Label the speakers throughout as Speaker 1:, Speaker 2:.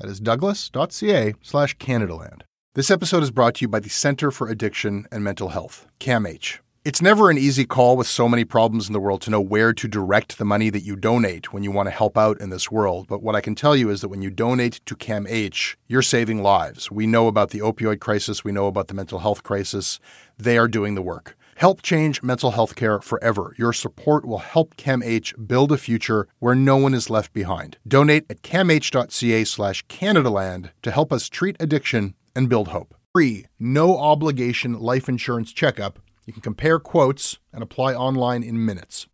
Speaker 1: That is douglas.ca slash Canadaland. This episode is brought to you by the Center for Addiction and Mental Health, CAMH. It's never an easy call with so many problems in the world to know where to direct the money that you donate when you want to help out in this world. But what I can tell you is that when you donate to CAMH, you're saving lives. We know about the opioid crisis, we know about the mental health crisis. They are doing the work. Help change mental health care forever. Your support will help CAMH build a future where no one is left behind. Donate at camh.ca slash Canadaland to help us treat addiction and build hope. Free, no obligation life insurance checkup. You can compare quotes and apply online in minutes.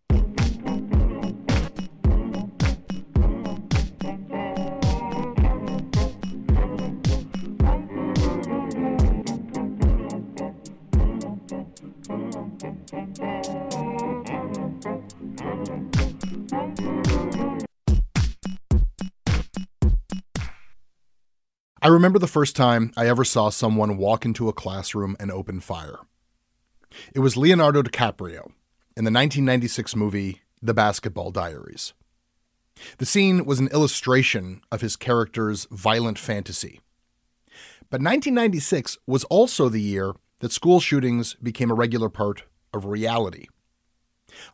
Speaker 1: I remember the first time I ever saw someone walk into a classroom and open fire. It was Leonardo DiCaprio in the 1996 movie The Basketball Diaries. The scene was an illustration of his character's violent fantasy. But 1996 was also the year that school shootings became a regular part of reality.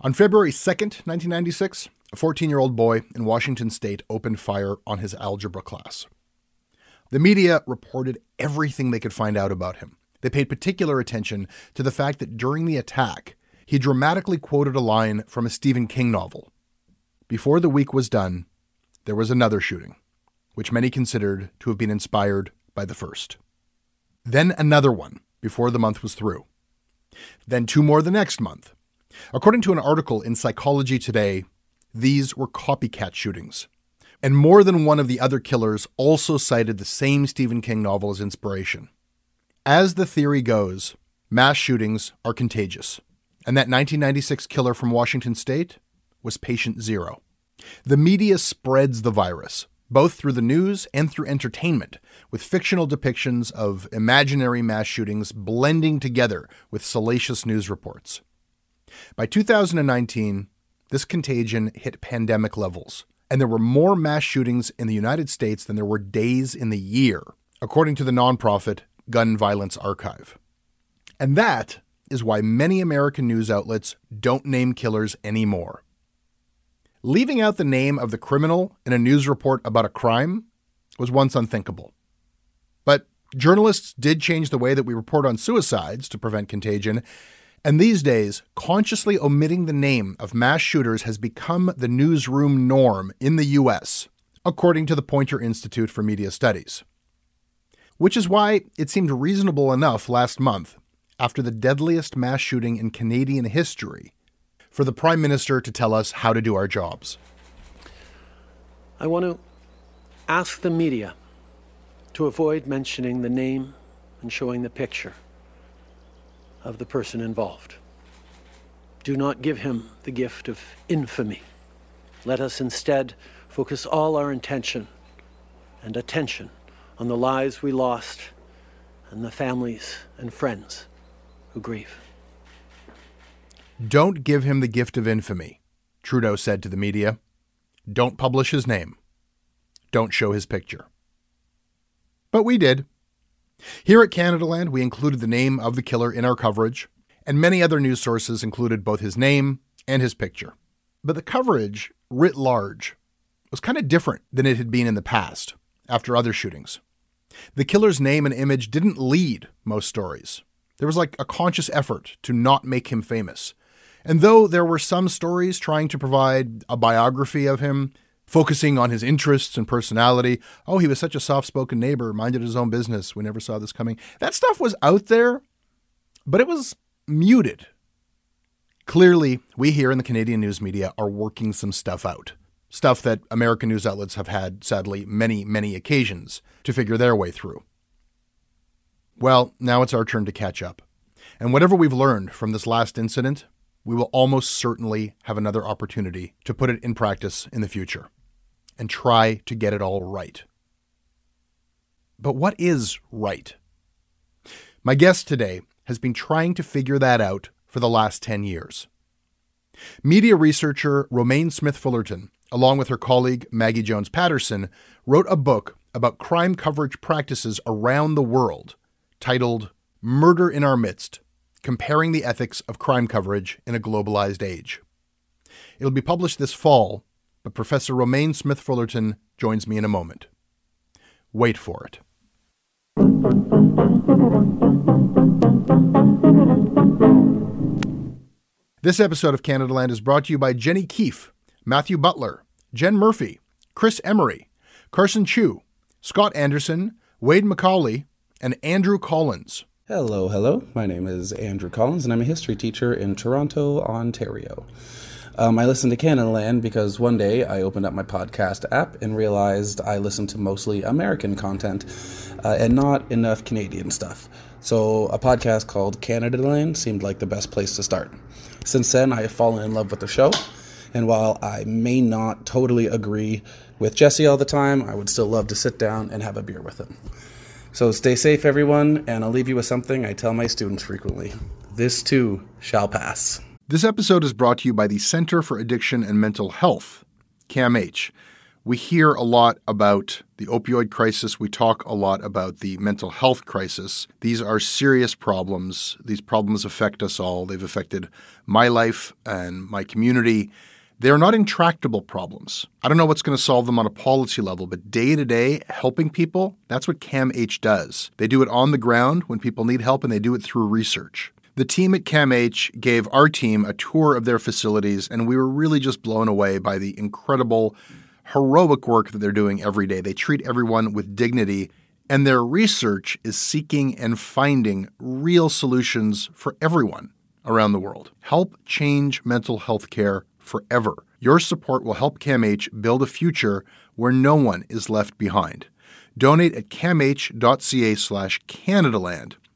Speaker 1: On February 2nd, 1996, a 14 year old boy in Washington state opened fire on his algebra class. The media reported everything they could find out about him. They paid particular attention to the fact that during the attack, he dramatically quoted a line from a Stephen King novel. Before the week was done, there was another shooting, which many considered to have been inspired by the first. Then another one before the month was through. Then two more the next month. According to an article in Psychology Today, these were copycat shootings and more than one of the other killers also cited the same Stephen King novel as inspiration. As the theory goes, mass shootings are contagious, and that 1996 killer from Washington state was patient zero. The media spreads the virus, both through the news and through entertainment, with fictional depictions of imaginary mass shootings blending together with salacious news reports. By 2019, this contagion hit pandemic levels, and there were more mass shootings in the United States than there were days in the year, according to the nonprofit Gun Violence Archive. And that is why many American news outlets don't name killers anymore. Leaving out the name of the criminal in a news report about a crime was once unthinkable. But journalists did change the way that we report on suicides to prevent contagion, and these days, consciously omitting the name of mass shooters has become the newsroom norm in the US, according to the Poynter Institute for Media Studies. Which is why it seemed reasonable enough last month, after the deadliest mass shooting in Canadian history, for the Prime Minister to tell us how to do our jobs.
Speaker 2: I want to ask the media to avoid mentioning the name and showing the picture of the person involved. Do not give him the gift of infamy. Let us instead focus all our intention and attention on the lives we lost and the families and friends who grieve.
Speaker 1: Don't give him the gift of infamy, Trudeau said to the media. Don't publish his name. Don't show his picture. But we did. Here at Canadaland, we included the name of the killer in our coverage, and many other news sources included both his name and his picture. But the coverage, writ large, was kind of different than it had been in the past after other shootings. The killer's name and image didn't lead most stories. There was like a conscious effort to not make him famous. And though there were some stories trying to provide a biography of him, focusing on his interests and personality, oh, he was such a soft spoken neighbor, minded his own business, we never saw this coming, that stuff was out there, but it was muted. Clearly, we here in the Canadian news media are working some stuff out. Stuff that American news outlets have had, sadly, many, many occasions to figure their way through. Well, now it's our turn to catch up. And whatever we've learned from this last incident, we will almost certainly have another opportunity to put it in practice in the future and try to get it all right. But what is right? My guest today has been trying to figure that out for the last 10 years. Media researcher Romayne Smith Fullerton, along with her colleague Maggie Jones Patterson, wrote a book about crime coverage practices around the world titled Murder in Our Midst Comparing the Ethics of Crime Coverage in a Globalized Age. It'll be published this fall, but Professor Romayne Smith Fullerton joins me in a moment. Wait for it. This episode of Canadaland is brought to you by Jenny Keefe, Matthew Butler, Jen Murphy, Chris Emery, Carson Chu, Scott Anderson, Wade McCauley, and Andrew Collins.
Speaker 3: Hello, hello. My name is Andrew Collins, and I'm a history teacher in Toronto, Ontario. Um, I listened to Canadaland because one day I opened up my podcast app and realized I listened to mostly American content uh, and not enough Canadian stuff. So a podcast called Canadaland seemed like the best place to start. Since then, I have fallen in love with the show, and while I may not totally agree with Jesse all the time, I would still love to sit down and have a beer with him. So stay safe, everyone, and I'll leave you with something I tell my students frequently this too shall pass.
Speaker 1: This episode is brought to you by the Center for Addiction and Mental Health, CAMH. We hear a lot about the opioid crisis. We talk a lot about the mental health crisis. These are serious problems. These problems affect us all. They've affected my life and my community. They are not intractable problems. I don't know what's going to solve them on a policy level, but day to day, helping people, that's what CAMH does. They do it on the ground when people need help, and they do it through research. The team at CAMH gave our team a tour of their facilities, and we were really just blown away by the incredible, heroic work that they're doing every day. They treat everyone with dignity, and their research is seeking and finding real solutions for everyone around the world. Help change mental health care forever. Your support will help CAMH build a future where no one is left behind. Donate at camh.ca slash Canadaland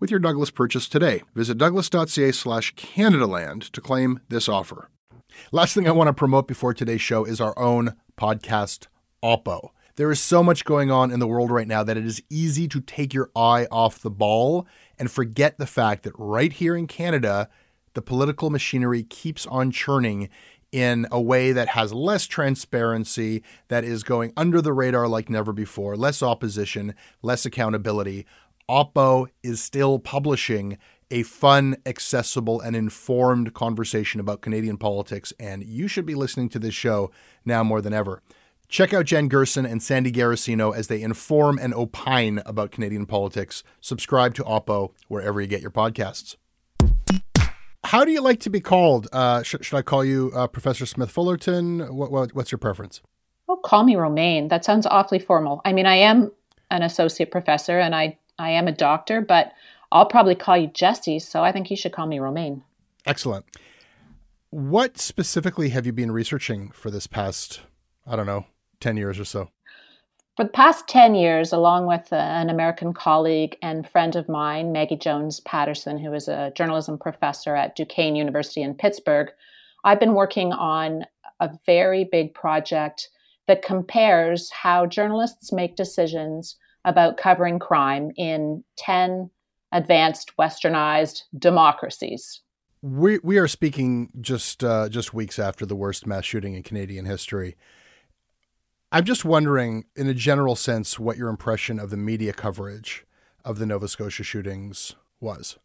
Speaker 1: with your Douglas purchase today. Visit douglas.ca slash Canadaland to claim this offer. Last thing I want to promote before today's show is our own podcast, Oppo. There is so much going on in the world right now that it is easy to take your eye off the ball and forget the fact that right here in Canada, the political machinery keeps on churning in a way that has less transparency, that is going under the radar like never before, less opposition, less accountability Oppo is still publishing a fun, accessible, and informed conversation about Canadian politics, and you should be listening to this show now more than ever. Check out Jen Gerson and Sandy Garossino as they inform and opine about Canadian politics. Subscribe to Oppo wherever you get your podcasts. How do you like to be called? Uh, should, should I call you uh, Professor Smith Fullerton? What, what, what's your preference?
Speaker 4: Oh, call me Romayne. That sounds awfully formal. I mean, I am an associate professor and I, I am a doctor, but I'll probably call you Jesse, so I think you should call me Romayne.
Speaker 1: Excellent. What specifically have you been researching for this past, I don't know, 10 years or so?
Speaker 4: For the past 10 years, along with uh, an American colleague and friend of mine, Maggie Jones Patterson, who is a journalism professor at Duquesne University in Pittsburgh, I've been working on a very big project that compares how journalists make decisions about covering crime in 10 advanced westernized democracies.
Speaker 1: We we are speaking just uh, just weeks after the worst mass shooting in Canadian history. I'm just wondering, in a general sense, what your impression of the media coverage of the Nova Scotia shootings was.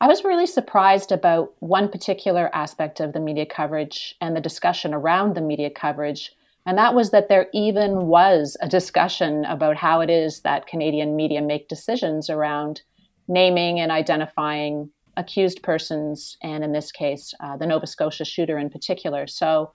Speaker 4: I was really surprised about one particular aspect of the media coverage and the discussion around the media coverage, and that was that there even was a discussion about how it is that Canadian media make decisions around naming and identifying accused persons, and in this case, uh, the Nova Scotia shooter in particular. So,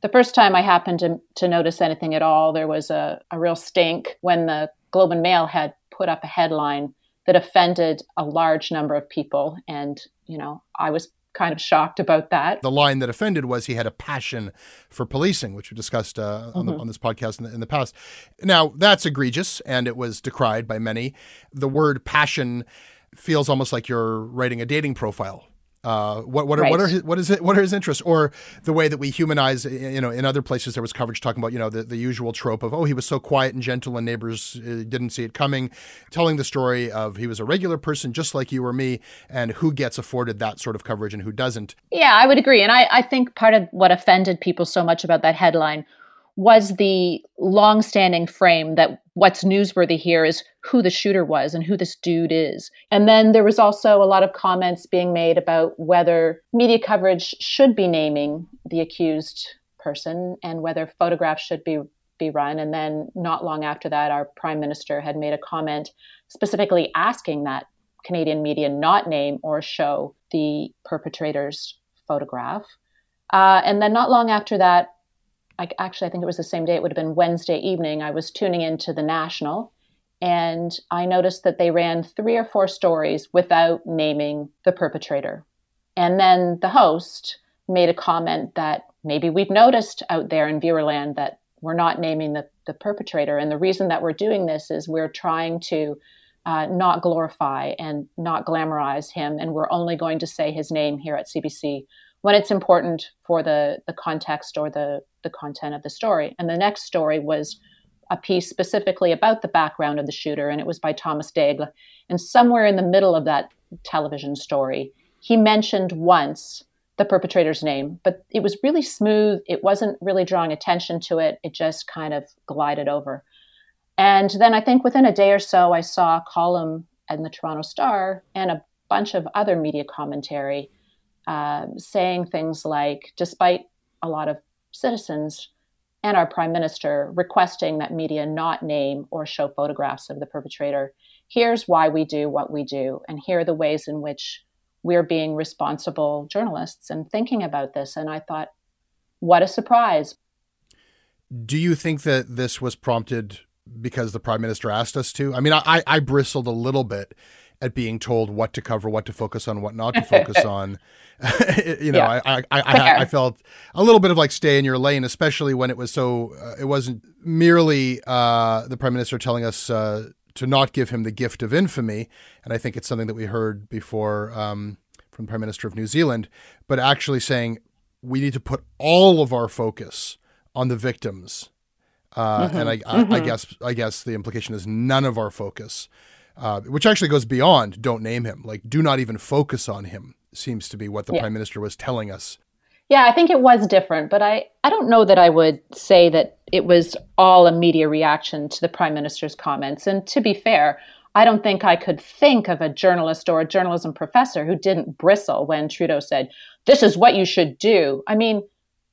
Speaker 4: the first time I happened to, to notice anything at all, there was a, a real stink when the Globe and Mail had put up a headline that offended a large number of people. And, you know, I was kind of shocked about that.
Speaker 1: The line that offended was he had a passion for policing, which we discussed uh, on, the, mm-hmm. on, this podcast in the, in the, past. Now, that's egregious and it was decried by many. The word passion feels almost like you're writing a dating profile uh, what what are, right. what are his, what is it what are his interests? Or the way that we humanize you know in other places there was coverage talking about you know the, the usual trope of oh he was so quiet and gentle and neighbors uh, didn't see it coming telling the story of he was a regular person just like you or me and who gets afforded that sort of coverage and who doesn't.
Speaker 4: Yeah I would agree. And I, I think part of what offended people so much about that headline was the long-standing frame that what's newsworthy here is who the shooter was and who this dude is. And then there was also a lot of comments being made about whether media coverage should be naming the accused person and whether photographs should be be run. And then not long after that, our prime minister had made a comment specifically asking that Canadian media not name or show the perpetrator's photograph. Uh, and then not long after that, I, actually, I think it was the same day, it would have been Wednesday evening, I was tuning into the National and I noticed that they ran three or four stories without naming the perpetrator. And then the host made a comment that maybe we've noticed out there in viewerland that we're not naming the, the perpetrator. And the reason that we're doing this is we're trying to uh, not glorify and not glamorize him. And we're only going to say his name here at CBC when it's important for the the context or the the content of the story. And the next story was a piece specifically about the background of the shooter, and it was by Thomas Daigle. And somewhere in the middle of that television story, he mentioned once the perpetrator's name, but it was really smooth. It wasn't really drawing attention to it. It just kind of glided over. And then I think within a day or so, I saw a column in the Toronto Star and a bunch of other media commentary uh, saying things like, despite a lot of citizens and our prime minister requesting that media not name or show photographs of the perpetrator, here's why we do what we do, and here are the ways in which we're being responsible journalists and thinking about this. And I thought, what a surprise.
Speaker 1: Do you think that this was prompted because the prime minister asked us to? I mean, I, I bristled a little bit at being told what to cover, what to focus on, what not to focus on. you know, yeah. I, I, I, I, felt a little bit of like stay in your lane, especially when it was so, uh, it wasn't merely uh, the prime minister telling us uh, to not give him the gift of infamy. And I think it's something that we heard before um, from the prime minister of New Zealand, but actually saying we need to put all of our focus on the victims. Uh, mm-hmm. And I, mm-hmm. I guess, I guess the implication is none of our focus uh, which actually goes beyond don't name him. Like, do not even focus on him, seems to be what the yeah. prime minister was telling us.
Speaker 4: Yeah, I think it was different, but I, I don't know that I would say that it was all a media reaction to the prime minister's comments. And to be fair, I don't think I could think of a journalist or a journalism professor who didn't bristle when Trudeau said, This is what you should do. I mean,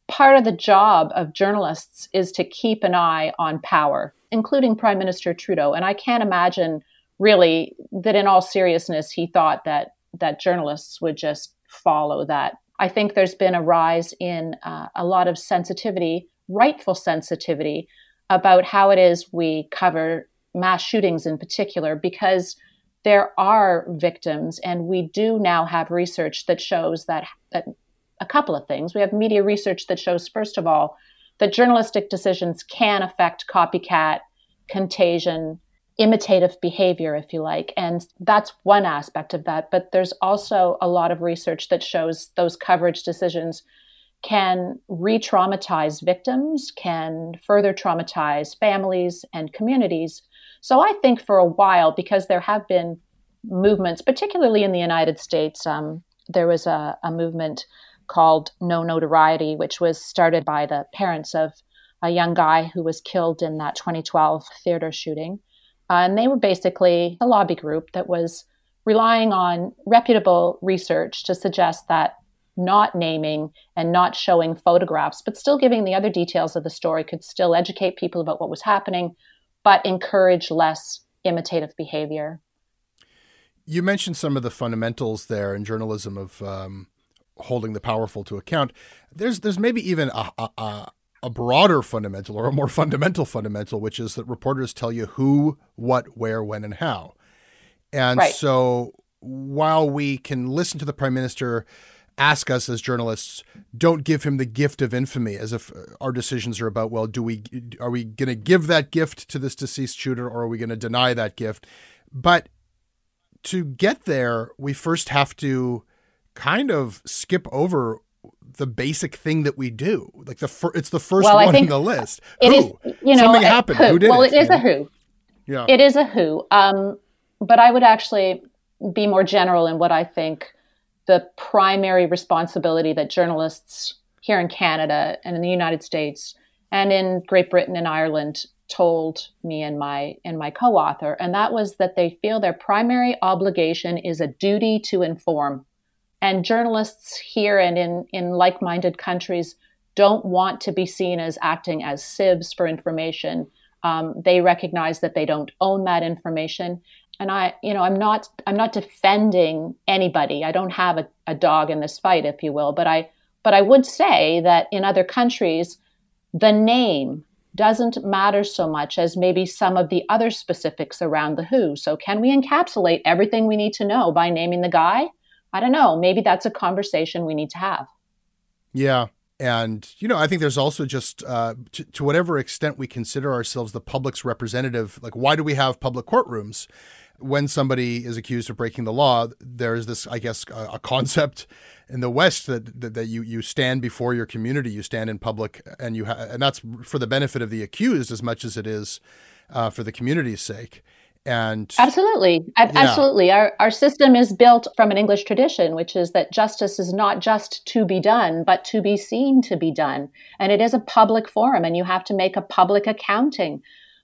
Speaker 4: part of the job of journalists is to keep an eye on power, including Prime Minister Trudeau. And I can't imagine really that in all seriousness he thought that that journalists would just follow that. I think there's been a rise in uh, a lot of sensitivity, rightful sensitivity, about how it is we cover mass shootings in particular, because there are victims, and we do now have research that shows that, that a couple of things. We have media research that shows, first of all, that journalistic decisions can affect copycat, contagion, imitative behavior, if you like. And that's one aspect of that. But there's also a lot of research that shows those coverage decisions can re traumatize victims, can further traumatize families and communities. So I think for a while, because there have been movements, particularly in the United States, um, there was a, a movement called No Notoriety, which was started by the parents of a young guy who was killed in that 2012 theater shooting. Uh, and they were basically a lobby group that was relying on reputable research to suggest that not naming and not showing photographs, but still giving the other details of the story could still educate people about what was happening, but encourage less imitative behavior.
Speaker 1: You mentioned some of the fundamentals there in journalism of um, holding the powerful to account. There's there's maybe even a, a, a broader fundamental or a more fundamental fundamental, which is that reporters tell you who, what, where, when, and how. And right. so while we can listen to the prime minister ask us as journalists, don't give him the gift of infamy as if uh, our decisions are about, well, do we are we going to give that gift to this deceased shooter or are we going to deny that gift? But to get there, we first have to kind of skip over the basic thing that we do. Like the fir- it's the first well, one in the list.
Speaker 4: It
Speaker 1: who?
Speaker 4: Is, you know,
Speaker 1: something happened. Who, who did
Speaker 4: well,
Speaker 1: it?
Speaker 4: Well, it is a who.
Speaker 1: Yeah,
Speaker 4: it is a who. Um, but I would actually be more general in what I think the primary responsibility that journalists here in Canada and in the United States and in Great Britain and Ireland told me and my and my co-author and that was that they feel their primary obligation is a duty to inform and journalists here and in, in like minded countries don't want to be seen as acting as sieves for information. Um, they recognize that they don't own that information. And I, you know, I'm not, I'm not defending anybody. I don't have a, a dog in this fight, if you will. But I, but I would say that in other countries, the name doesn't matter so much as maybe some of the other specifics around the who. So, can we encapsulate everything we need to know by naming the guy? I don't know. Maybe that's a conversation we need to have.
Speaker 1: Yeah. And, you know, I think there's also just uh, to, to whatever extent we consider ourselves the public's representative, like, why do we have public courtrooms? When somebody is accused of breaking the law, there's this, I guess, a, a concept in the West that, that, that you you stand before your community, you stand in public, and you ha- and that's for the benefit of the accused as much as it is uh, for the community's sake and
Speaker 4: absolutely. Yeah. absolutely. Our, our system is built from an english tradition which is that justice is not just to be done but to be seen to be done. And it is a public forum and you have to make a public accounting.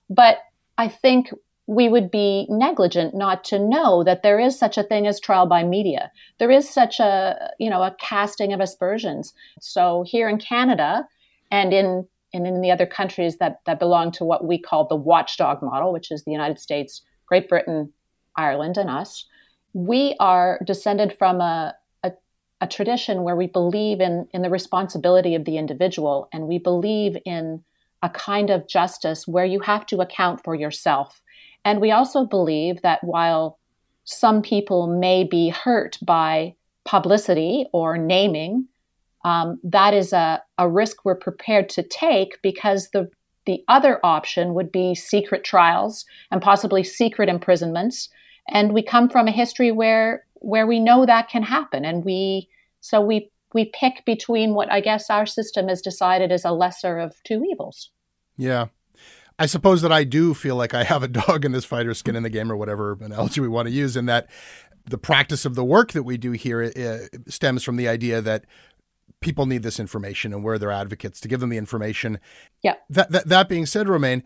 Speaker 4: But i think we would be negligent not to know that there is such a thing as trial by media. There is such a you know a casting of aspersions. So here in canada and in and in the other countries that, that belong to what we call the watchdog model, which is the United States, Great Britain, Ireland, and us, we are descended from a, a, a tradition where we believe in, in the responsibility of the individual and we believe in a kind of justice where you have to account for yourself. And we also believe that while some people may be hurt by publicity or naming, um, that is a, a risk we're prepared to take because the the other option would be secret trials and possibly secret imprisonments. And we come from a history where where we know that can happen, and we so we we pick between what I guess our system has decided is a lesser of two evils.
Speaker 1: Yeah. I suppose that I do feel like I have a dog in this fight or skin in the game or whatever analogy we want to use, in that the practice of the work that we do here uh, stems from the idea that people need this information and we're their advocates to give them the information.
Speaker 4: Yeah.
Speaker 1: That, that, that being said, Romayne,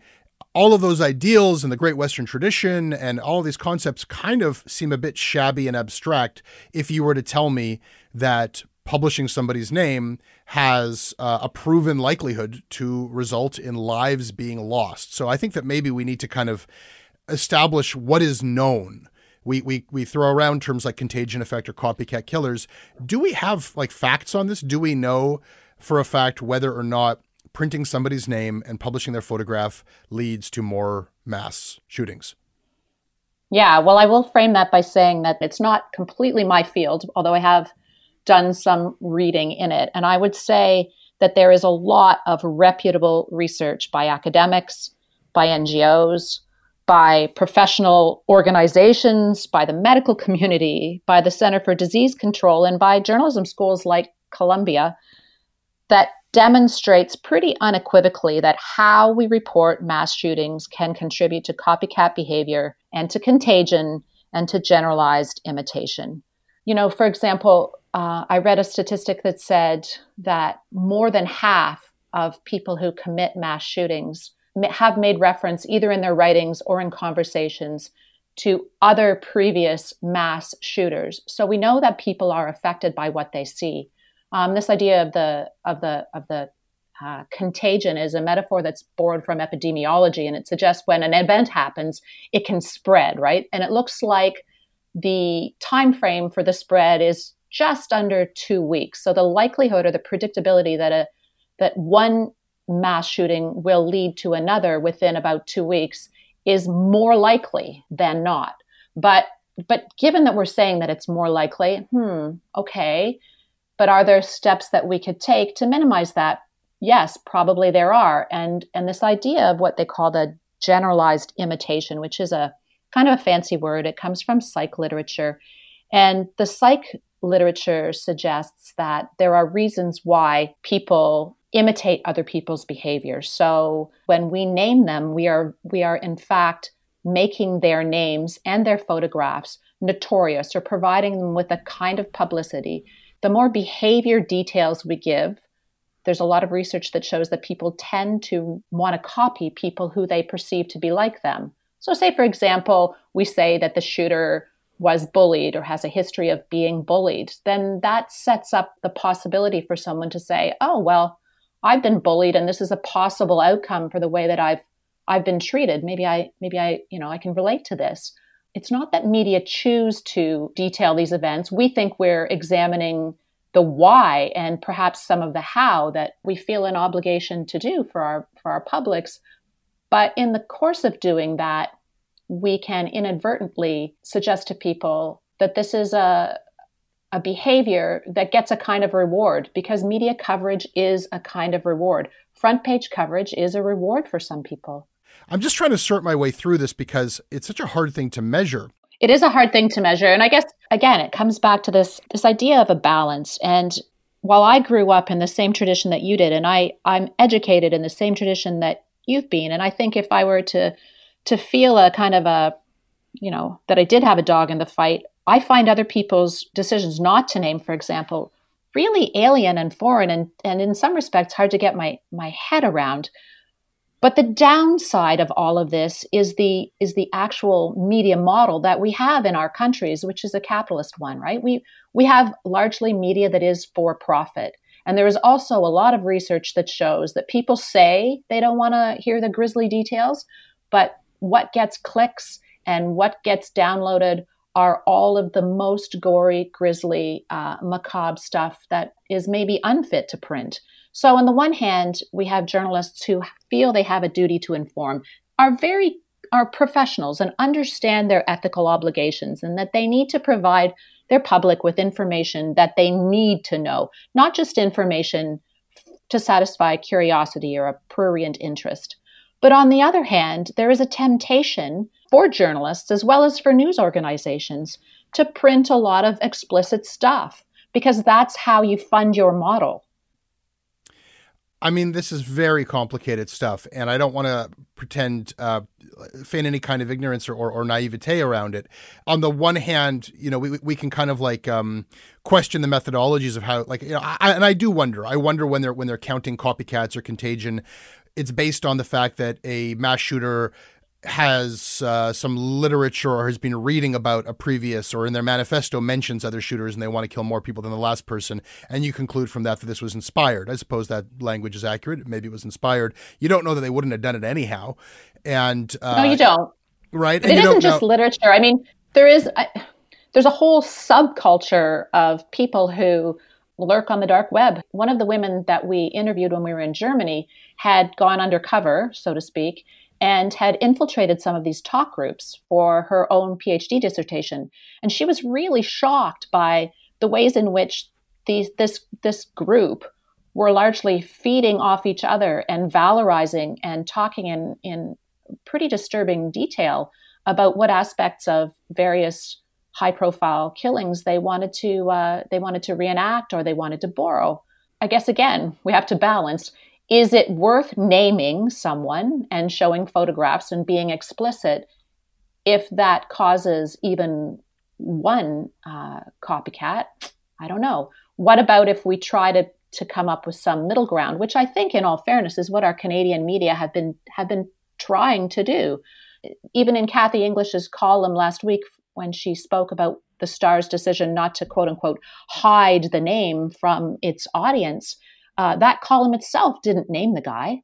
Speaker 1: all of those ideals and the great Western tradition and all these concepts kind of seem a bit shabby and abstract if you were to tell me that publishing somebody's name has uh, a proven likelihood to result in lives being lost. So I think that maybe we need to kind of establish what is known. We, we, we throw around terms like contagion effect or copycat killers. Do we have like facts on this? Do we know for a fact whether or not printing somebody's name and publishing their photograph leads to more mass shootings?
Speaker 4: Yeah, well, I will frame that by saying that it's not completely my field, although I have done some reading in it. And I would say that there is a lot of reputable research by academics, by NGOs, by professional organizations, by the medical community, by the Center for Disease Control, and by journalism schools like Columbia that demonstrates pretty unequivocally that how we report mass shootings can contribute to copycat behavior and to contagion and to generalized imitation. You know, for example, uh, I read a statistic that said that more than half of people who commit mass shootings have made reference either in their writings or in conversations to other previous mass shooters. So we know that people are affected by what they see. Um, this idea of the of the of the uh, contagion is a metaphor that's borrowed from epidemiology, and it suggests when an event happens, it can spread, right? And it looks like the time frame for the spread is just under two weeks. So the likelihood or the predictability that a that one mass shooting will lead to another within about two weeks is more likely than not. But but given that we're saying that it's more likely, hmm, okay. But are there steps that we could take to minimize that? Yes, probably there are. And and this idea of what they call the generalized imitation, which is a kind of a fancy word, it comes from psych literature. And the psych literature suggests that there are reasons why people imitate other people's behavior. So when we name them, we are we are in fact making their names and their photographs notorious or providing them with a kind of publicity. The more behavior details we give, there's a lot of research that shows that people tend to want to copy people who they perceive to be like them. So say for example, we say that the shooter was bullied or has a history of being bullied, then that sets up the possibility for someone to say, "Oh, well, I've been bullied and this is a possible outcome for the way that I've I've been treated. Maybe I maybe I, you know, I can relate to this." It's not that media choose to detail these events. We think we're examining the why and perhaps some of the how that we feel an obligation to do for our for our publics. But in the course of doing that, we can inadvertently suggest to people that this is a a behavior that gets a kind of reward because media coverage is a kind of reward. Front page coverage is a reward for some people.
Speaker 1: I'm just trying to sort my way through this because it's such a hard thing to measure.
Speaker 4: It is a hard thing to measure and I guess again it comes back to this this idea of a balance and while I grew up in the same tradition that you did and I I'm educated in the same tradition that you've been and I think if I were to to feel a kind of a, you know, that I did have a dog in the fight, I find other people's decisions not to name, for example, really alien and foreign and, and in some respects hard to get my, my head around. But the downside of all of this is the is the actual media model that we have in our countries, which is a capitalist one, right? We we have largely media that is for profit. And there is also a lot of research that shows that people say they don't want to hear the grisly details, but what gets clicks and what gets downloaded are all of the most gory, grisly, uh, macabre stuff that is maybe unfit to print. So, on the one hand, we have journalists who feel they have a duty to inform, are very are professionals and understand their ethical obligations and that they need to provide their public with information that they need to know, not just information to satisfy curiosity or a prurient interest. But on the other hand, there is a temptation for journalists as well as for news organizations to print a lot of explicit stuff because that's how you fund your model.
Speaker 1: I mean, this is very complicated stuff, and I don't want to pretend, uh, feign any kind of ignorance or, or, or, naivete around it. On the one hand, you know, we, we can kind of like um, question the methodologies of how, like, you know, I, and I do wonder. I wonder when they're when they're counting copycats or contagion, it's based on the fact that a mass shooter has uh, some literature or has been reading about a previous or in their manifesto mentions other shooters and they want to kill more people than the last person and you conclude from that that this was inspired. I suppose that language is accurate. Maybe it was inspired. You don't know that they wouldn't have done it anyhow. And
Speaker 4: uh, no you don't.
Speaker 1: Right?
Speaker 4: And it isn't just know- literature. I mean there is I, there's a whole subculture of people who lurk on the dark web. One of the women that we interviewed when we were in germany had gone undercover so to speak and had infiltrated some of these talk groups for her own PhD dissertation. And she was really shocked by the ways in which these, this, this group were largely feeding off each other and valorizing and talking in, in pretty disturbing detail about what aspects of various high profile killings they wanted to uh, they wanted to reenact or they wanted to borrow. I guess again we have to balance is it worth naming someone and showing photographs and being explicit if that causes even one uh, copycat? I don't know. What about if we try to to come up with some middle ground, which I think, in all fairness, is what our Canadian media have been have been trying to do. Even in Kathy English's column last week, when she spoke about the Star's decision not to quote unquote hide the name from its audience, uh, that column itself didn't name the guy.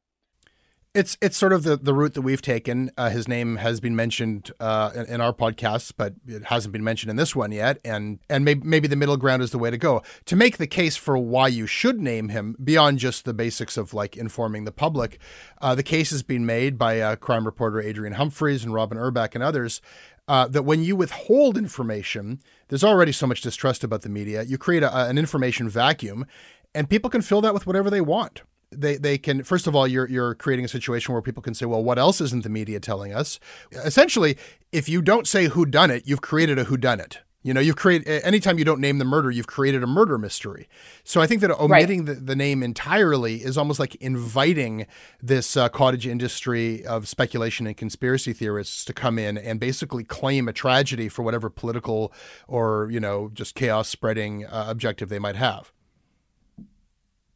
Speaker 1: It's it's sort of the, the route that we've taken. Uh, his name has been mentioned uh, in, in, our podcasts, but it hasn't been mentioned in this one yet. And and maybe maybe the middle ground is the way to go to make the case for why you should name him beyond just the basics of like informing the public. Uh, the case has been made by crime reporter Adrian Humphreys and Robyn Urback and others uh, that when you withhold information, there's already so much distrust about the media. You create a, an information vacuum, and people can fill that with whatever they want. They they can first of all you're you're creating a situation where people can say, well, what else isn't the media telling us? Essentially, if you don't say who done it, you've created a who done it. You know, you've created anytime you don't name the murder, you've created a murder mystery. So I think that omitting right. the, the, name entirely is almost like inviting this uh, cottage industry of speculation and conspiracy theorists to come in and basically claim a tragedy for whatever political or you know just chaos spreading uh, objective they might have.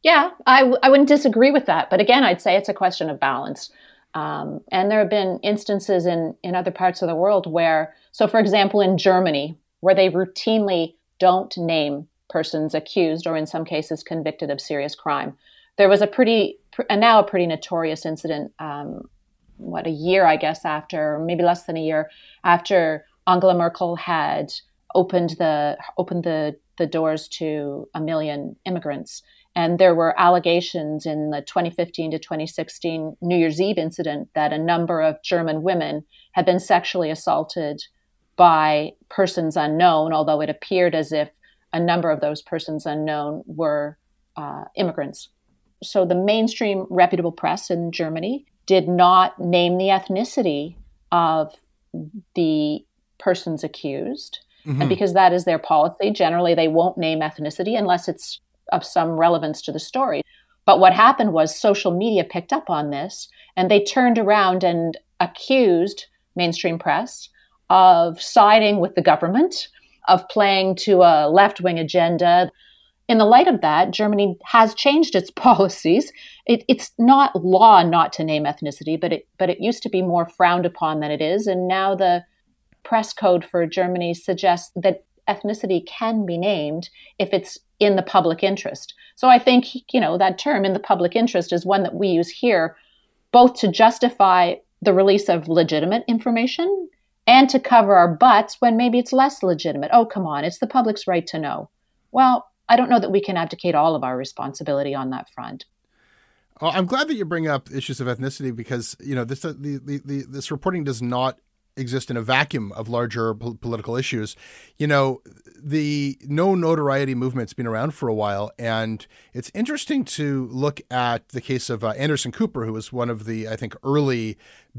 Speaker 4: Yeah, I w- I wouldn't disagree with that. But again, I'd say it's a question of balance. Um, and there have been instances in, in other parts of the world where, so for example, in Germany, where they routinely don't name persons accused or in some cases convicted of serious crime. There was a pretty, and now a pretty notorious incident, um, what, a year, I guess, after, maybe less than a year after Angela Merkel had opened the, opened the, the doors to a million immigrants and there were allegations in the 2015 to 2016 New Year's Eve incident that a number of German women had been sexually assaulted by persons unknown, although it appeared as if a number of those persons unknown were uh, immigrants. So the mainstream reputable press in Germany did not name the ethnicity of the persons accused. Mm-hmm. And because that is their policy, generally they won't name ethnicity unless it's of some relevance to the story. But what happened was social media picked up on this and they turned around and accused mainstream press of siding with the government, of playing to a left wing agenda. In the light of that, Germany has changed its policies. It, it's not law not to name ethnicity, but it, but it used to be more frowned upon than it is. And now the press code for Germany suggests that ethnicity can be named if it's in the public interest. So I think, you know, that term in the public interest is one that we use here both to justify the release of legitimate information and to cover our butts when maybe it's less legitimate. Oh, come on, it's the public's right to know. Well, I don't know that we can abdicate all of our responsibility on that front.
Speaker 1: Well, I'm glad that you bring up issues of ethnicity because you know this the, the, the, this reporting does not exist in a vacuum of larger po- political issues. You know, the no notoriety movement's been around for a while, and it's interesting to look at the case of uh, Anderson Cooper, who was one of the, I think, early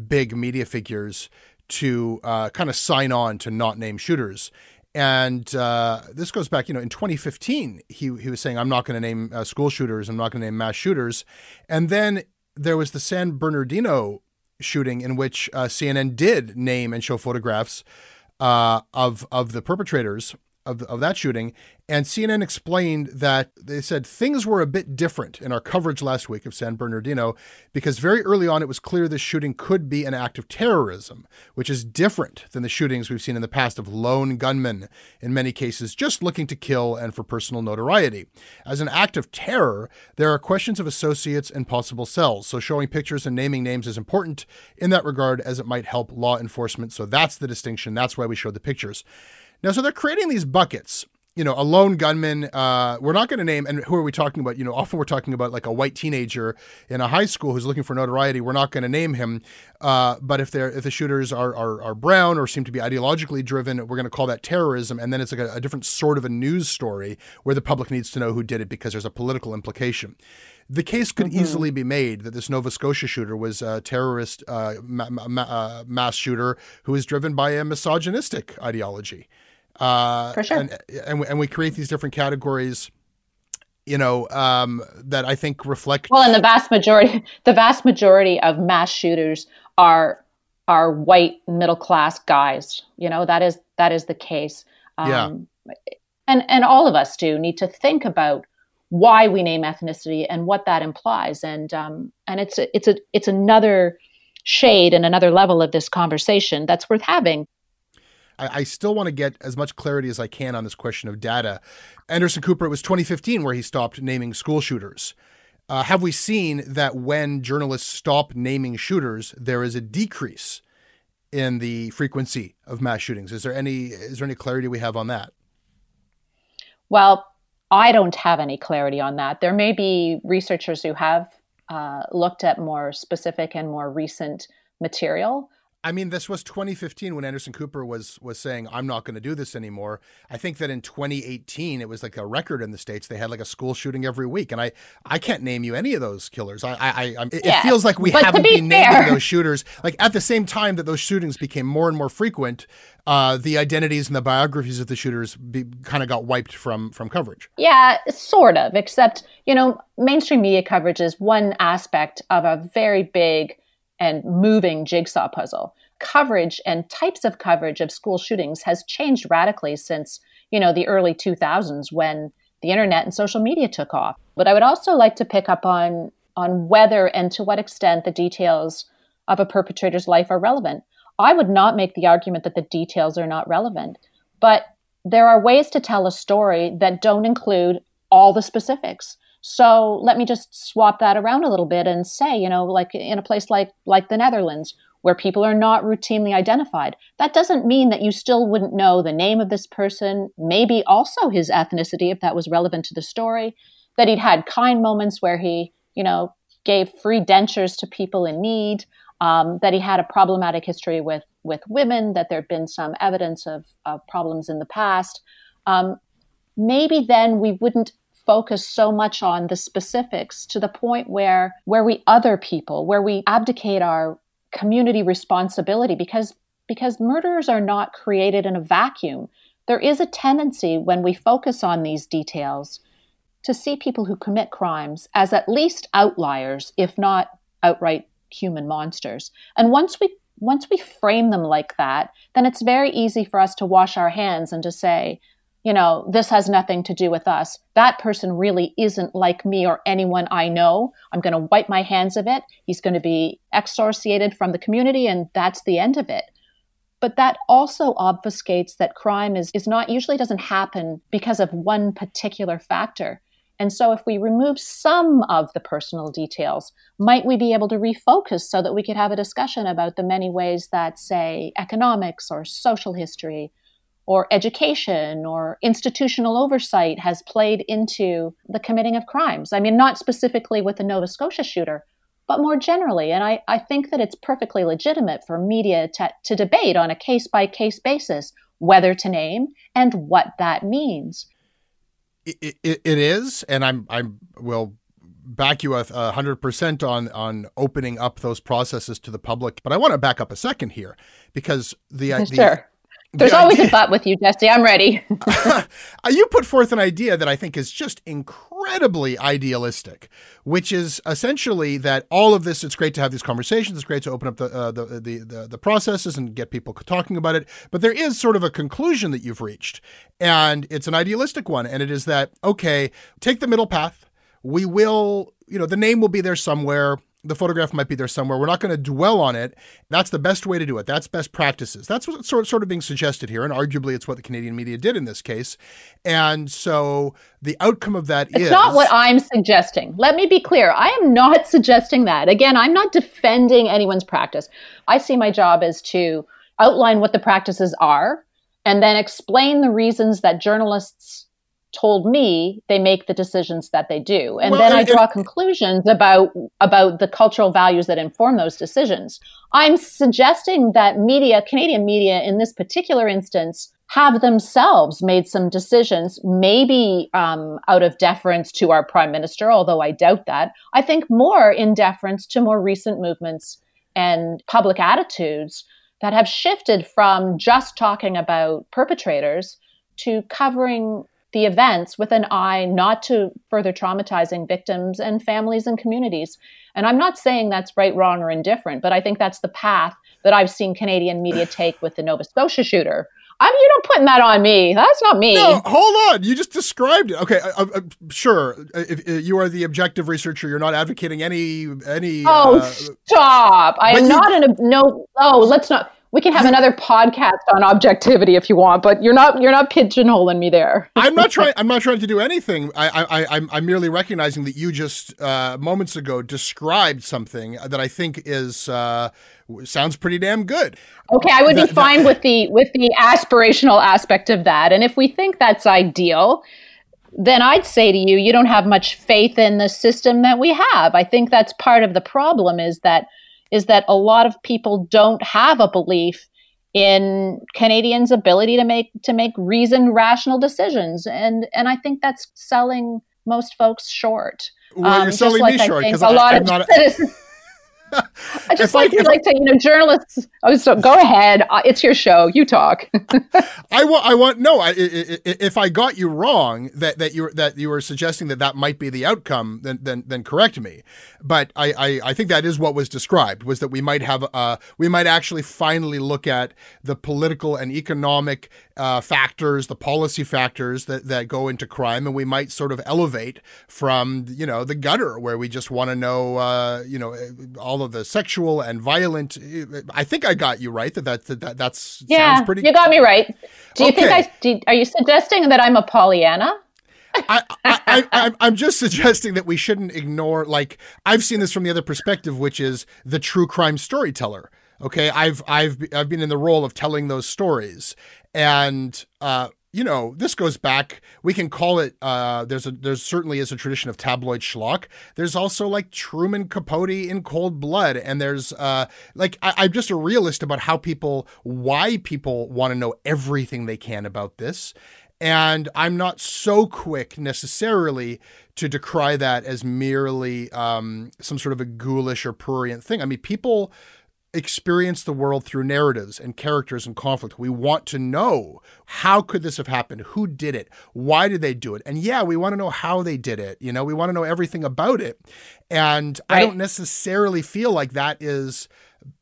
Speaker 1: big media figures to uh, kind of sign on to not name shooters. And uh, this goes back, you know, in 2015, he, he was saying, I'm not going to name uh, school shooters, I'm not going to name mass shooters. And then there was the San Bernardino shooting in which uh, CNN did name and show photographs uh, of of the perpetrators. Of, of that shooting. And CNN explained that they said things were a bit different in our coverage last week of San Bernardino because very early on it was clear this shooting could be an act of terrorism, which is different than the shootings we've seen in the past of lone gunmen, in many cases just looking to kill and for personal notoriety. As an act of terror, there are questions of associates and possible cells, so showing pictures and naming names is important in that regard as it might help law enforcement. So that's the distinction. That's why we showed the pictures. Now, so they're creating these buckets. You know, a lone gunman. Uh, we're not going to name. And who are we talking about? You know, often we're talking about like a white teenager in a high school who's looking for notoriety. We're not going to name him. Uh, but if they're if the shooters are, are are brown or seem to be ideologically driven, we're going to call that terrorism. And then it's like a, a different sort of a news story where the public needs to know who did it because there's a political implication the case could mm-hmm. easily be made that this Nova Scotia shooter was a terrorist uh, ma- ma- uh, mass shooter who was driven by a misogynistic ideology.
Speaker 4: Uh, For sure.
Speaker 1: And, and, and we create these different categories you know um, that I think reflect.
Speaker 4: Well, and the vast majority, the vast majority of mass shooters are are white middle class guys. You know that is that is the case.
Speaker 1: Um, yeah.
Speaker 4: And and all of us do need to think about why we name ethnicity and what that implies. And um, and it's a, it's a it's another shade and another level of this conversation that's worth having.
Speaker 1: I, I still want to get as much clarity as I can on this question of data. Anderson Cooper, it was 2015 where he stopped naming school shooters. Uh, have we seen that when journalists stop naming shooters, there is a decrease in the frequency of mass shootings? Is there any is there any clarity we have on that?
Speaker 4: Well, I don't have any clarity on that. There may be researchers who have uh, looked at more specific and more recent material.
Speaker 1: I mean, this was 2015 when Anderson Cooper was was saying, "I'm not going to do this anymore." I think that in 2018 it was like a record in the states. They had like a school shooting every week, and I I can't name you any of those killers. I I, I it, yeah. feels like we but haven't be been fair. naming those shooters. Like at the same time that those shootings became more and more frequent, uh, the identities and the biographies of the shooters kind of got wiped from from coverage.
Speaker 4: Yeah, sort of. Except you know, mainstream media coverage is one aspect of a very big and moving jigsaw puzzle. Coverage and types of coverage of school shootings has changed radically since, you know, the early 2000s when the internet and social media took off. But I would also like to pick up on on whether and to what extent the details of a perpetrator's life are relevant. I would not make the argument that the details are not relevant, but there are ways to tell a story that don't include all the specifics. So let me just swap that around a little bit and say, you know, like in a place like like the Netherlands, where people are not routinely identified, that doesn't mean that you still wouldn't know the name of this person, maybe also his ethnicity if that was relevant to the story, that he'd had kind moments where he, you know, gave free dentures to people in need, um, that he had a problematic history with with women, that there'd been some evidence of, of problems in the past. Um, maybe then we wouldn't focus so much on the specifics to the point where where we other people where we abdicate our community responsibility because because murderers are not created in a vacuum. There is a tendency when we focus on these details to see people who commit crimes as at least outliers if not outright human monsters. And once we once we frame them like that then it's very easy for us to wash our hands and to say you know, this has nothing to do with us. That person really isn't like me or anyone I know. I'm going to wipe my hands of it. He's going to be exorciated from the community, and that's the end of it. But that also obfuscates that crime is, is not usually doesn't happen because of one particular factor. And so, if we remove some of the personal details, might we be able to refocus so that we could have a discussion about the many ways that, say, economics or social history or education or institutional oversight has played into the committing of crimes. I mean, not specifically with the Nova Scotia shooter, but more generally. And I, I think that it's perfectly legitimate for media to, to debate on a case by case basis whether to name and what that means.
Speaker 1: It, it, it is, and I'm I will back you a hundred percent on on opening up those processes to the public. But I want to back up a second here because the,
Speaker 4: sure There's
Speaker 1: The
Speaker 4: always
Speaker 1: idea-
Speaker 4: a but with you, Jesse. I'm ready.
Speaker 1: Uh, you put forth an idea that I think is just incredibly idealistic, which is essentially that all of this. It's great to have these conversations. It's great to open up the uh, the, the the the processes and get people talking about it. But there is sort of a conclusion that you've reached, and it's an idealistic one. And it is that okay, take the middle path. We will, you know, the name will be there somewhere. The photograph might be there somewhere. We're not going to dwell on it. That's the best way to do it. That's best practices. That's what's sort, sort of being suggested here. And arguably, it's what the Canadian media did in this case. And so the outcome of that is
Speaker 4: It's not what I'm suggesting. Let me be clear. I am not suggesting that. Again, I'm not defending anyone's practice. I see my job as to outline what the practices are and then explain the reasons that journalists told me they make the decisions that they do. And
Speaker 1: Well,
Speaker 4: then I draw conclusions about about the cultural values that inform those decisions. I'm suggesting that media, Canadian media in this particular instance, have themselves made some decisions, maybe um, out of deference to our prime minister, although I doubt that. I think more in deference to more recent movements and public attitudes that have shifted from just talking about perpetrators to covering the events with an eye not to further traumatizing victims and families and communities. And I'm not saying that's right, wrong, or indifferent, but I think that's the path that I've seen Canadian media take with the Nova Scotia shooter. I mean, you're not putting that on me. That's not me.
Speaker 1: No, hold on. You just described it. Okay, uh, uh, sure. If, if you are the objective researcher, you're not advocating any any.
Speaker 4: Oh,
Speaker 1: uh,
Speaker 4: stop! I am
Speaker 1: you-
Speaker 4: not in a no. Oh, let's not. We can have another podcast on objectivity if you want, but you're not. You're not pigeonholing me there.
Speaker 1: I'm not trying. I'm not trying to do anything. I, I, I I'm, I'm merely recognizing that you just uh, moments ago described something that I think is uh, sounds pretty damn good.
Speaker 4: Okay, I would
Speaker 1: That-
Speaker 4: be fine with the with the aspirational aspect of that. And if we think that's ideal, then I'd say to you, you don't have much faith in the system that we have. I think that's part of the problem is that is that a lot of people don't have a belief in Canadians' ability to make to make reasoned, rational decisions, and and I think that's selling most folks short.
Speaker 1: Well,
Speaker 4: Um,
Speaker 1: you're selling
Speaker 4: like
Speaker 1: me
Speaker 4: I
Speaker 1: short because
Speaker 4: a lot
Speaker 1: I'm
Speaker 4: of
Speaker 1: not.
Speaker 4: citizens- I just
Speaker 1: If I-
Speaker 4: like to
Speaker 1: I-
Speaker 4: like to you know journalists. Oh, so go ahead. Uh, It's your show. You talk.
Speaker 1: I want. I want. No. I, I, I- if I got you wrong, that that you were that you were suggesting that that might be the outcome, then then then correct me. But I, I I think that is what was described was that we might have uh we might actually finally look at the political and economic uh, factors, the policy factors that that go into crime, and we might sort of elevate from you know the gutter where we just want to know uh, you know all of the sexual and violent. I think I got you right. That that that, that that's
Speaker 4: yeah,
Speaker 1: sounds pretty.
Speaker 4: you got me right. Do you think I? Do, are you suggesting that I'm a Pollyanna?
Speaker 1: I, I, I, I'm- I'm just suggesting that we shouldn't ignore. Like I've seen this from the other perspective, which is the true crime storyteller. Okay, I've I've I've been in the role of telling those stories, and uh, you know this goes back. We can call it. Uh, there's a there's certainly is a tradition of tabloid schlock. There's also like Truman Capote in Cold Blood, and there's uh, like I, I'm just a realist about how people, why people want to know everything they can about this. And I'm not so quick necessarily to decry that as merely um, some sort of a ghoulish or prurient thing. I mean, people experience the world through narratives and characters and conflict. We want to know how could this have happened? Who did it? Why did they do it? And yeah, we want to know how they did it. You know, we want to know everything about it. And I don't necessarily feel like that is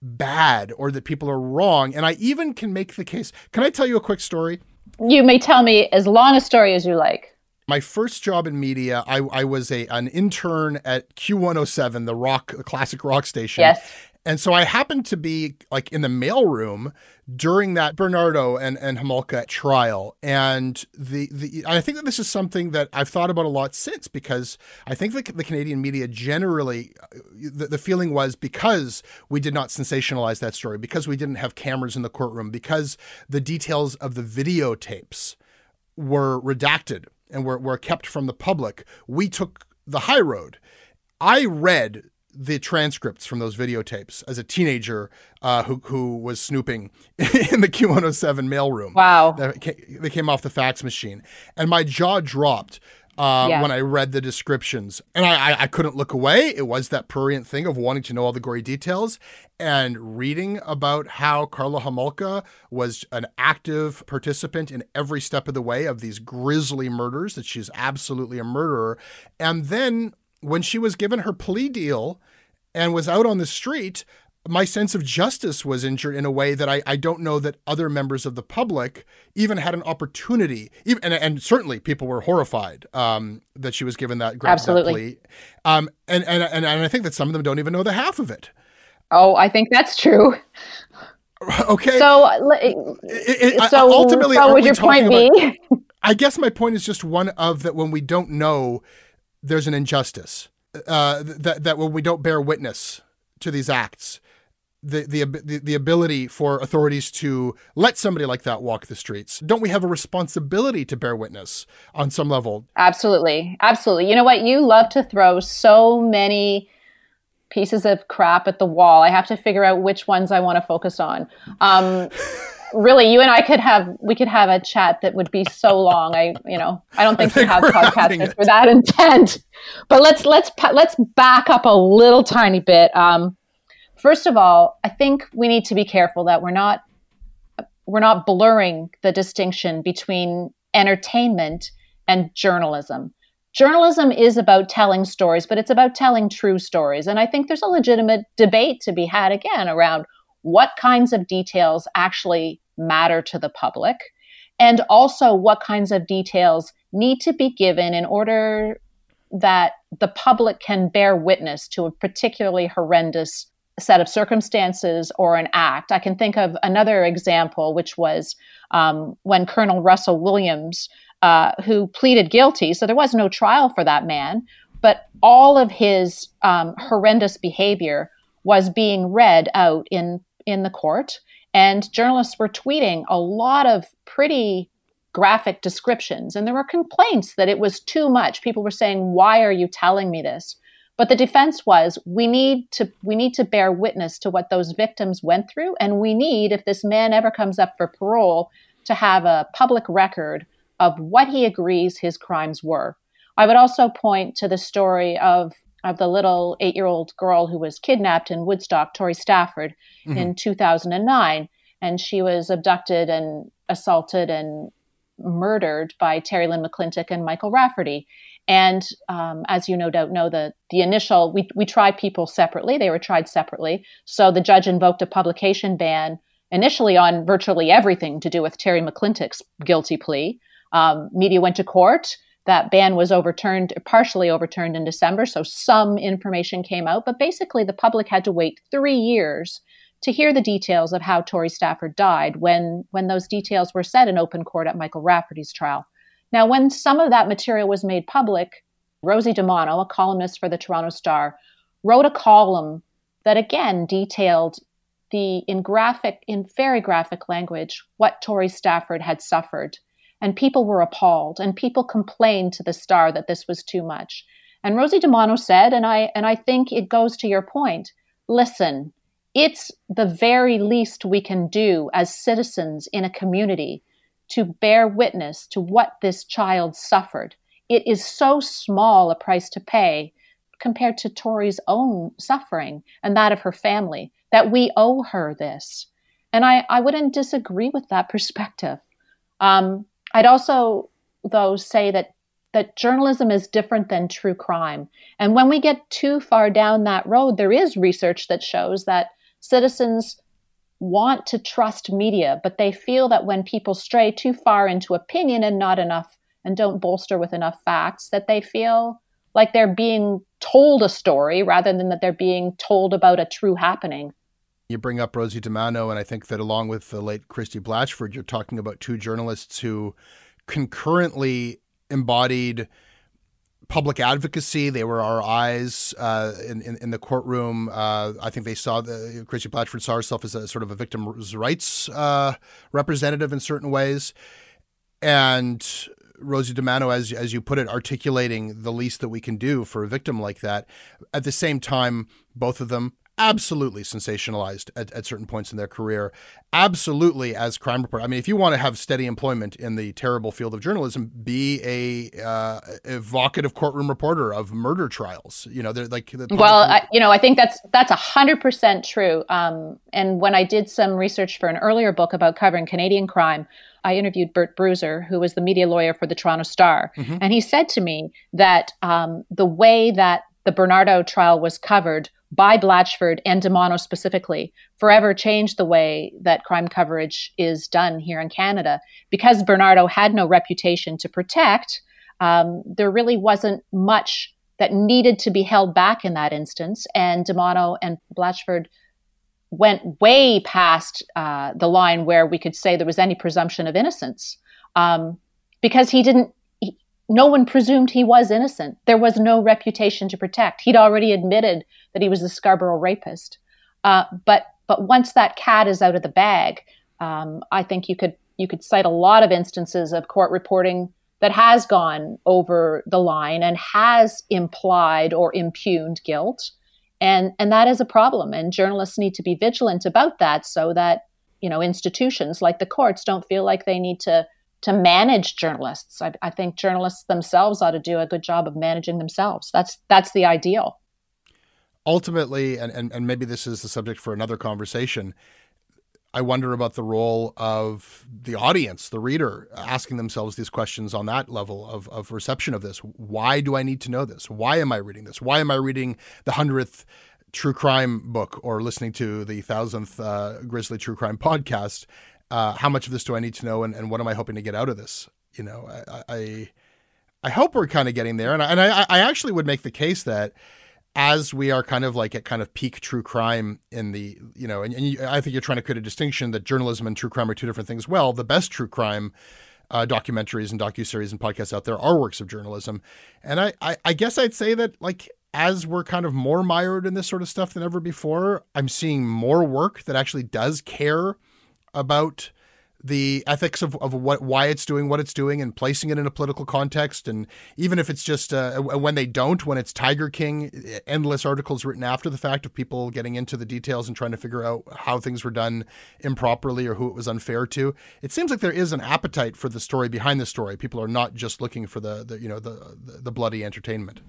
Speaker 1: bad or that people are wrong. And I even can make the case. Can I tell you a quick story?
Speaker 4: You may tell me as long a story as you like.
Speaker 1: my first job in media, I, I was a an intern at Q107, the rock classic rock station.
Speaker 4: Yes.
Speaker 1: And so I happened to be like in the mailroom during that Bernardo and, and Homolka trial. And the, the I think that this is something that I've thought about a lot since because I think the, the Canadian media generally, uh, the, the feeling was because we did not sensationalize that story, because we didn't have cameras in the courtroom, because the details of the videotapes were redacted and were, were kept from the public, we took the high road. I read the transcripts from those videotapes as a teenager uh, who, who was snooping in the Q107 mailroom.
Speaker 4: Wow.
Speaker 1: They came off the fax machine. And my jaw dropped uh,
Speaker 4: Yeah.
Speaker 1: when I read the descriptions, and I, I I couldn't look away. It was that prurient thing of wanting to know all the gory details and reading about how Karla Homolka was an active participant in every step of the way of these grisly murders. That she's absolutely a murderer, and then when she was given her plea deal and was out on the street, my sense of justice was injured in a way that I, I don't know that other members of the public even had an opportunity. Even, and, and certainly people were horrified um, that she was given that, gra- that
Speaker 4: Absolutely.
Speaker 1: plea. Um, and, and, and, and I think that some of them don't even know the half of it.
Speaker 4: Oh, I think that's true.
Speaker 1: Okay.
Speaker 4: So,
Speaker 1: It- it- I-
Speaker 4: so,
Speaker 1: ultimately,
Speaker 4: so would your point
Speaker 1: talking
Speaker 4: be?
Speaker 1: I guess my point is just one of that when we don't know, there's an injustice. Uh, that that when we don't bear witness to these acts, the, the the the ability for authorities to let somebody like that walk the streets, don't we have a responsibility to bear witness on some level?
Speaker 4: Absolutely. Absolutely. You know what? You love to throw so many pieces of crap at the wall. I have to figure out which ones I want to focus on. Um, really, you and I could have we could have a chat that would be so long. I, you know, I don't think,
Speaker 1: think
Speaker 4: we have podcasters for that intent. But let's let's let's back up a little tiny bit. Um, first of all, I think we need to be careful that we're not we're not blurring the distinction between entertainment and journalism. Journalism is about telling stories, but it's about telling true stories. And I think there's a legitimate debate to be had again around what kinds of details actually matter to the public, and also what kinds of details need to be given in order that the public can bear witness to a particularly horrendous set of circumstances or an act. I can think of another example, which was um, when Colonel Russell Williams, uh, who pleaded guilty, so there was no trial for that man, but all of his um, horrendous behavior was being read out in in the court, and journalists were tweeting a lot of pretty graphic descriptions, and there were complaints that it was too much. People were saying, "Why are you telling me this?" But the defense was we need to we need to bear witness to what those victims went through and we need if this man ever comes up for parole to have a public record of what he agrees his crimes were. I would also point to the story of of the little 8-year-old girl who was kidnapped in Woodstock, Tori Stafford in 2009 and she was abducted and assaulted and murdered by Terry Lynn McClintic and Michael Rafferty. And um, as you no doubt know, the the initial we we tried people separately. They were tried separately. So the judge invoked a publication ban initially on virtually everything to do with Terry McClintic's guilty plea. Um, media went to court. That ban was overturned, partially overturned in December. So some information came out, but basically the public had to wait three years to hear the details of how Tori Stafford died when when those details were said in open court at Michael Rafferty's trial. Now, when some of that material was made public, Rosie DiManno, a columnist for the Toronto Star, wrote a column that again detailed the in graphic, in very graphic language, what Tori Stafford had suffered. And people were appalled, and people complained to the Star that this was too much. And Rosie DiManno said, and I and I think it goes to your point. Listen, it's the very least we can do as citizens in a community to bear witness to what this child suffered. It is so small a price to pay compared to Tori's own suffering and that of her family that we owe her this. And I, I wouldn't disagree with that perspective. Um, I'd also, though, say that that journalism is different than true crime. And when we get too far down that road, there is research that shows that citizens want to trust media, but they feel that when people stray too far into opinion and not enough and don't bolster with enough facts, that they feel like they're being told a story rather than that they're being told about a true happening.
Speaker 1: You bring up Rosie DiManno, and I think that along with the late Christie Blatchford, you're talking about two journalists who concurrently embodied public advocacy. They were our eyes uh, in, in, in the courtroom. Uh, I think they saw the Christie Blatchford saw herself as a sort of a victim's rights uh, representative in certain ways, and Rosie DiManno, as as you put it, articulating the least that we can do for a victim like that. At the same time, both of them absolutely sensationalized at, at certain points in their career. Absolutely, as crime reporter. I mean, if you want to have steady employment in the terrible field of journalism, be a uh, evocative courtroom reporter of murder trials. You know, they're like. The
Speaker 4: well, I, you know, I think that's that's a hundred percent true. Um, and when I did some research for an earlier book about covering Canadian crime, I interviewed Bert Bruser, who was the media lawyer for the Toronto Star, mm-hmm. and he said to me that um, the way that the Bernardo trial was covered by Blatchford and DiManno specifically forever changed the way that crime coverage is done here in Canada. Because Bernardo had no reputation to protect, um, there really wasn't much that needed to be held back in that instance. And DiManno and Blatchford went way past uh, the line where we could say there was any presumption of innocence um, because he didn't no one presumed he was innocent. There was no reputation to protect. He'd already admitted that he was a Scarborough rapist. Uh, but but once that cat is out of the bag, um, I think you could you could cite a lot of instances of court reporting that has gone over the line and has implied or impugned guilt, and and that is a problem. And journalists need to be vigilant about that so that you know institutions like the courts don't feel like they need to to manage journalists. I, I, think journalists themselves ought to do a good job of managing themselves. That's that's the ideal.
Speaker 1: Ultimately, and, and, and maybe this is the subject for another conversation. I wonder about the role of the audience, the reader, asking themselves these questions on that level of, of reception of this. Why do I need to know this? Why am I reading this? Why am I reading the hundredth true crime book or listening to the thousandth uh, Grisly True Crime podcast? Uh, how much of this do I need to know, and, and what am I hoping to get out of this? You know, I I, I hope we're kind of getting there, and I, and I I actually would make the case that as we are kind of like at kind of peak true crime in the you know, and, and you, I think you're trying to create a distinction that journalism and true crime are two different things. Well, the best true crime. Uh, documentaries and docu-series and podcasts out there are works of journalism and I, I i guess i'd say that like as we're kind of more mired in this sort of stuff than ever before, I'm seeing more work that actually does care about the ethics of, of what why it's doing what it's doing and placing it in a political context. And even if it's just uh, when they don't when it's tiger king endless articles written after the fact of people getting into the details and trying to figure out how things were done improperly or who it was unfair to it seems like there is an appetite for the story behind the story. People are not just looking for the, the you know the, the, the bloody entertainment.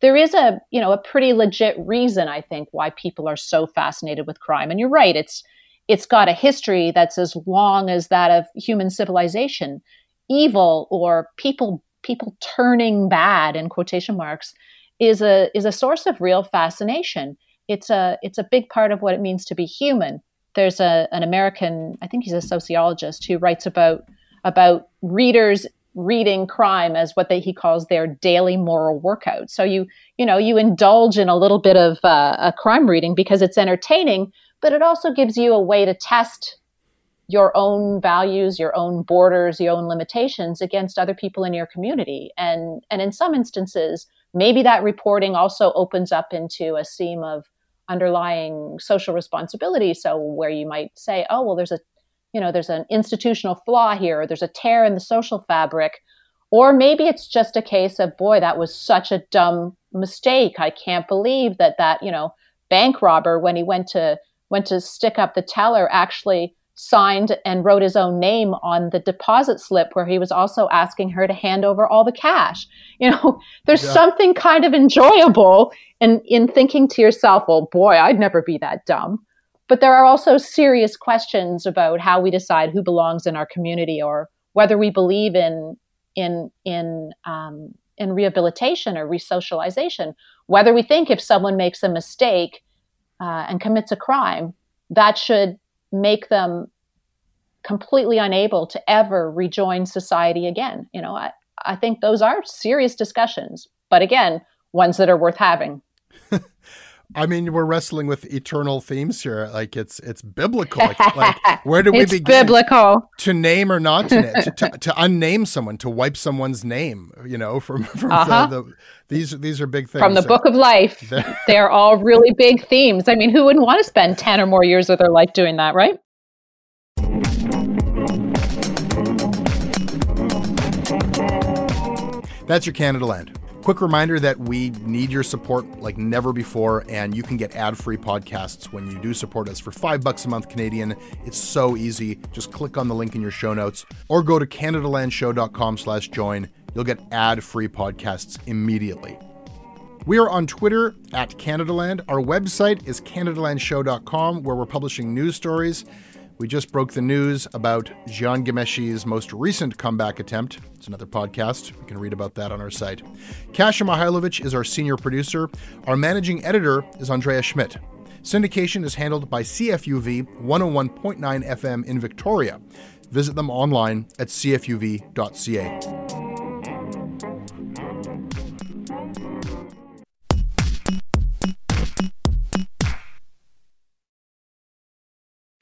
Speaker 4: There is a you know a pretty legit reason i think why people are so fascinated with crime. And you're right it's it's got a history that's as long as that of human civilization. Evil or people people turning bad in quotation marks is a is a source of real fascination. It's a it's a big part of what it means to be human. There's a an American, I think he's a sociologist, who writes about about readers reading crime as what they, he calls their daily moral workout. So you you know you indulge in a little bit of uh, a crime reading because it's entertaining, but it also gives you a way to test your own values, your own borders, your own limitations against other people in your community. And and in some instances, maybe that reporting also opens up into a seam of underlying social responsibility. So where you might say, oh well, there's a you know there's an institutional flaw here, or there's a tear in the social fabric, or maybe it's just a case of boy, that was such a dumb mistake. I can't believe that that you know bank robber when he went to went to stick up the teller actually signed and wrote his own name on the deposit slip where he was also asking her to hand over all the cash. You know, there's yeah. something kind of enjoyable in, in thinking to yourself, well, boy, I'd never be that dumb. But there are also serious questions about how we decide who belongs in our community or whether we believe in in in um, in rehabilitation or resocialization. Whether we think if someone makes a mistake uh, and commits a crime, that should make them completely unable to ever rejoin society again. You know, I, I think those are serious discussions, but again, ones that are worth having.
Speaker 1: I mean, we're wrestling with eternal themes here. Like it's it's biblical. Like, like where do we
Speaker 4: it's
Speaker 1: begin?
Speaker 4: Biblical.
Speaker 1: To name or not to, to, to, to unname someone, to wipe someone's name. You know, from from uh-huh. the, the, these these are big things.
Speaker 4: From the Book of Life, they're all really big themes. I mean, who wouldn't want to spend ten or more years of their life doing that, right?
Speaker 1: That's your Canadaland. Quick reminder that we need your support like never before, and you can get ad-free podcasts when you do support us for five bucks a month Canadian. It's so easy. Just click on the link in your show notes or go to CanadaLandShow.com slash join. You'll get ad-free podcasts immediately. We are on Twitter at Canadaland. Our website is CanadaLandShow.com, where we're publishing news stories. We just broke the news about Jian Ghomeshi's most recent comeback attempt. It's another podcast. You can read about that on our site. Kasia Mihailovic is our senior producer. Our managing editor is Andrea Schmidt. Syndication is handled by CFUV 101.9 FM in Victoria. Visit them online at cfuv.ca.